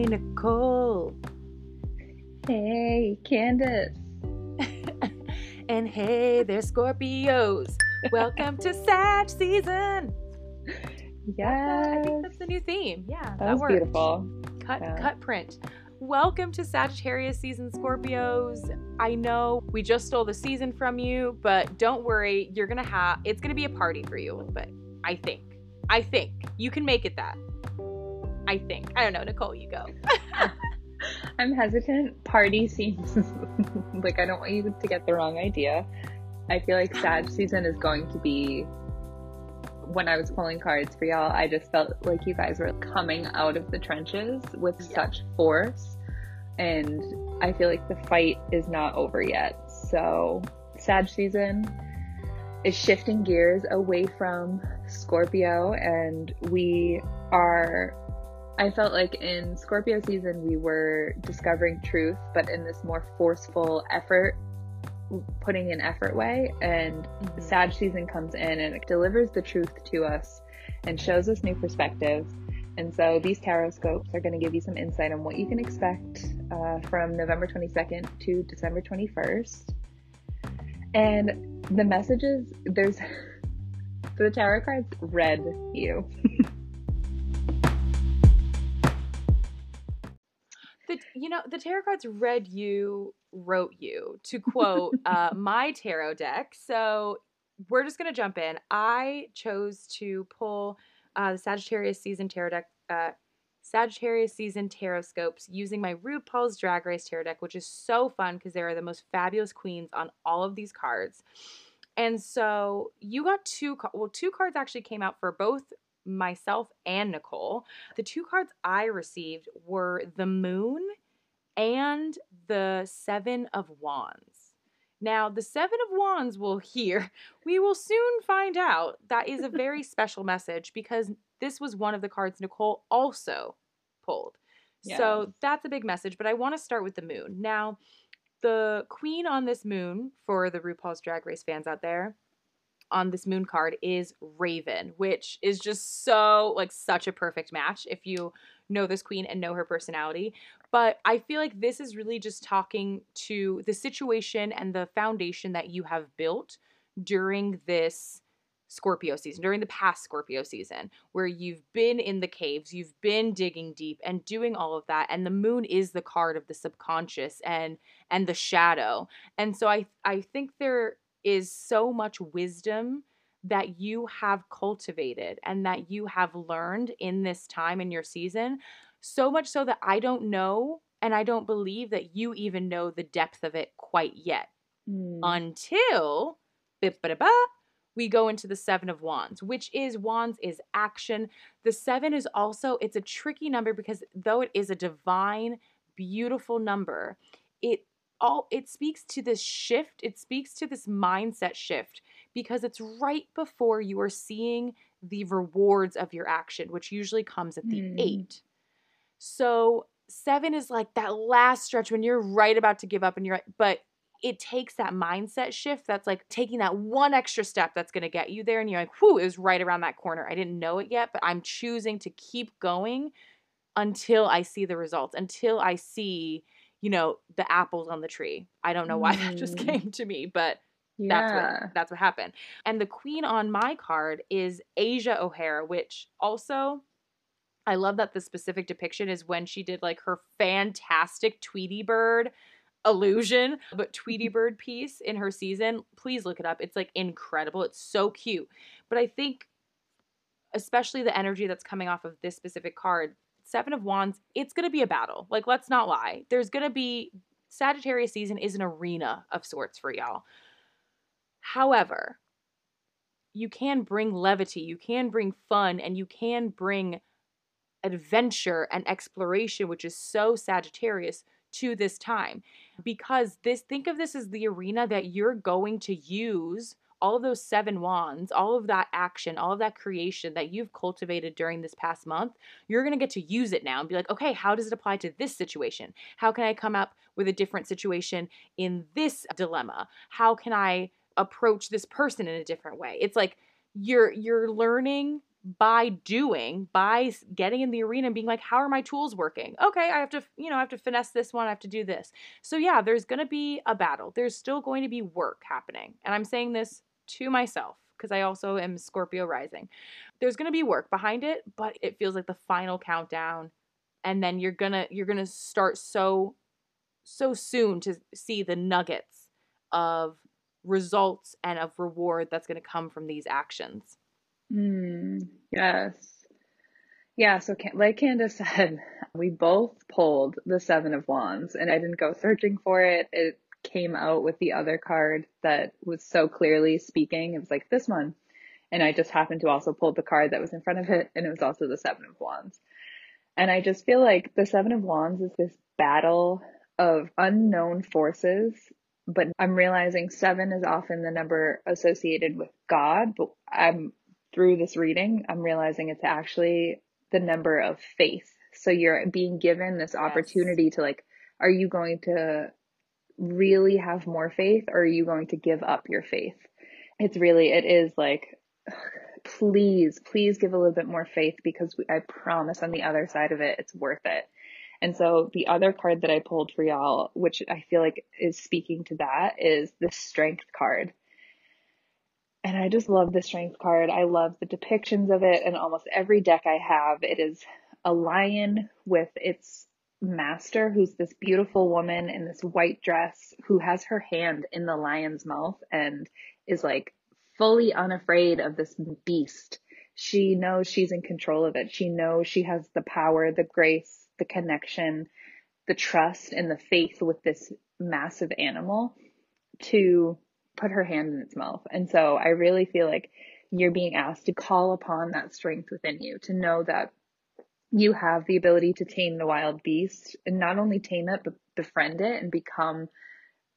Hey, Nichole. Hey, Candace. and hey, they're Scorpios. Welcome to Sag season. Yes. I think that's the new theme. Yeah, that, that was works. beautiful. Cut, Yeah. cut print. Welcome to Sagittarius season, Scorpios. I know we just stole the season from you, but don't worry, you're gonna have it's gonna be a party for you. But I think, I think you can make it that. I think. I don't know, Nichole. You go. I'm hesitant. Party seems like I don't want you to get the wrong idea. I feel like Sag season is going to be. When I was pulling cards for y'all, I just felt like you guys were coming out of the trenches with Yeah. such force. And I feel like the fight is not over yet. So, Sag season is shifting gears away from Scorpio, and we are I felt like in Scorpio season we were discovering truth, but in this more forceful effort, putting in effort way. And the Sag season comes in and it delivers the truth to us and shows us new perspectives. And so these tarot scopes are going to give you some insight on what you can expect uh, from November 22nd to December 21st. And the messages, there's the tarot cards read you. you know, the tarot cards read you, wrote you, to quote uh, my tarot deck. So we're just going to jump in. I chose to pull uh, the Sagittarius season tarot deck, uh, Sagittarius season tarot scopes using my RuPaul's Drag Race tarot deck, which is so fun because there are the most fabulous queens on all of these cards. And so you got two, well, two cards actually came out for both myself and Nichole. The two cards I received were the moon and the seven of wands. Now, the seven of wands will hear, we will soon find out that is a very special message because this was one of the cards Nichole also pulled. So that's a big message, but I want to start with the moon. Now, the queen on this moon, for the RuPaul's Drag Race fans out there, on this moon card is Raven, which is just so like such a perfect match if you know this queen and know her personality. But I feel like this is really just talking to the situation and the foundation that you have built during this Scorpio season, during the past Scorpio season, where you've been in the caves, you've been digging deep and doing all of that. And the moon is the card of the subconscious and and the shadow. And so I I think there is so much wisdom that you have cultivated and that you have learned in this time in your season. So much so that I don't know and I don't believe that you even know the depth of it quite yet Mm. until we go into the seven of wands which is wands is action the seven is also it's a tricky number because though it is a divine beautiful number it all it speaks to this shift it speaks to this mindset shift because it's right before you are seeing the rewards of your action which usually comes at the Hmm. eight so seven is like that last stretch when you're right about to give up and you're but it takes that mindset shift that's like taking that one extra step that's going to get you there and you're like whew it was right around that corner i didn't know it yet but i'm choosing to keep going until i see the results until i see you know the apples on the tree i don't know why that just Mm. came to me but yeah. that's what that's what happened. And the queen on my card is Asia O'Hara, which also I love that the specific depiction is when she did like her fantastic Tweety Bird illusion, but Tweety Bird piece in her season. Please look it up. It's like incredible. It's so cute. But I think especially the energy that's coming off of this specific card, Seven of Wands, it's going to be a battle. Like let's not lie. There's going to be Sagittarius season is an arena of sorts for y'all. However, you can bring levity, you can bring fun, and you can bring adventure and exploration, which is so Sagittarius to this time. Because this, think of this as the arena that you're going to use all of those seven wands, all of that action, all of that creation that you've cultivated during this past month, you're going to get to use it now and be like, okay, how does it apply to this situation? How can I come up with a different situation in this dilemma? How can I approach this person in a different way? It's like you're you're learning by doing, by getting in the arena and being like, how are my tools working? Okay, I have to, you know, I have to finesse this one, I have to do this. So, yeah, there's going to be a battle. There's still going to be work happening. And I'm saying this to myself because I also am Scorpio rising. There's going to be work behind it, but it feels like the final countdown and then you're going to you're going to start so so soon to see the nuggets of results and of reward that's going to come from these actions. Mm, yes. Yeah, so like Candace said, we both pulled the Seven of Wands, and I didn't go searching for it. It came out with the other card that was so clearly speaking. It was like this one. And I just happened to also pull the card that was in front of it, and it was also the Seven of Wands. And I just feel like the Seven of Wands is this battle of unknown forces, but I'm realizing seven is often the number associated with God, but I'm through this reading, I'm realizing it's actually the number of faith. So you're being given this opportunity yes. to like, are you going to really have more faith or are you going to give up your faith? It's really, it is like, please, please give a little bit more faith because we, I promise on the other side of it, it's worth it. And so the other card that I pulled for y'all, which I feel like is speaking to that, is the strength card. And I just love the strength card. I love the depictions of it. And almost every deck I have, it is a lion with its master, who's this beautiful woman in this white dress, who has her hand in the lion's mouth and is like fully unafraid of this beast. She knows she's in control of it. She knows she has the power, the grace, the connection, the trust, and the faith with this massive animal to put her hand in its mouth. And so I really feel like you're being asked to call upon that strength within you, to know that you have the ability to tame the wild beast and not only tame it, but befriend it and become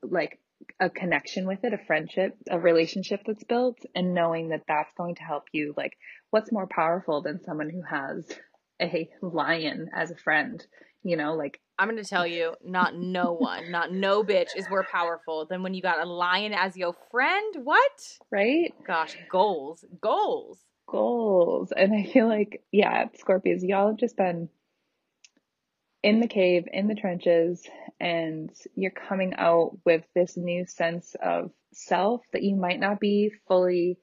like a connection with it, a friendship, a relationship that's built and knowing that that's going to help you. Like what's more powerful than someone who has a lion as a friend? You know, like I'm going to tell you, not no one, not no bitch is more powerful than when you got a lion as your friend. What? Right? Gosh, goals, goals, goals. And I feel like, yeah, Scorpios, y'all have just been in the cave, in the trenches, and you're coming out with this new sense of self that you might not be fully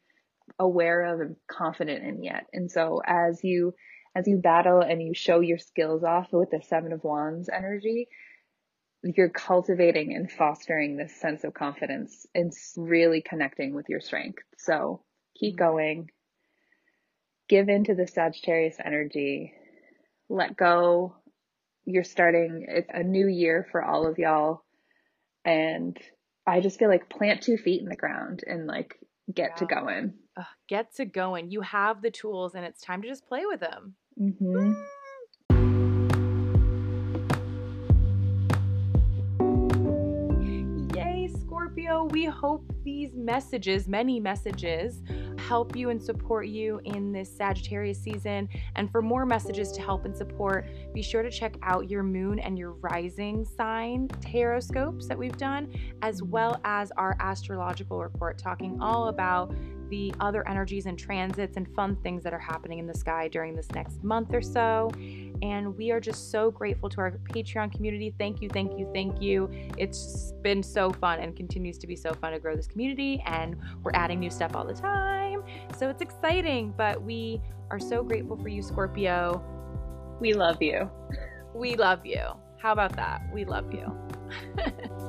aware of and confident in yet. And so as you as you battle and you show your skills off with the Seven of Wands energy, you're cultivating and fostering this sense of confidence and really connecting with your strength. So keep mm-hmm. going. Give into the Sagittarius energy. Let go. You're starting, it's a new year for all of y'all. And I just feel like plant two feet in the ground and like get yeah. to going. Uh, get to going. You have the tools and it's time to just play with them. Mm-hmm. Yay, Scorpio. We hope these messages, many messages, help you and support you in this Sagittarius season. And for more messages to help and support, be sure to check out your moon and your rising sign tarot scopes that we've done, as well as our astrological report talking all about the other energies and transits and fun things that are happening in the sky during this next month or so. And we are just so grateful to our Patreon community. Thank you, thank you, thank you. It's been so fun and continues to be so fun to grow this community. And we're adding new stuff all the time. So it's exciting, but we are so grateful for you, Scorpio. We love you. We love you. How about that? We love you.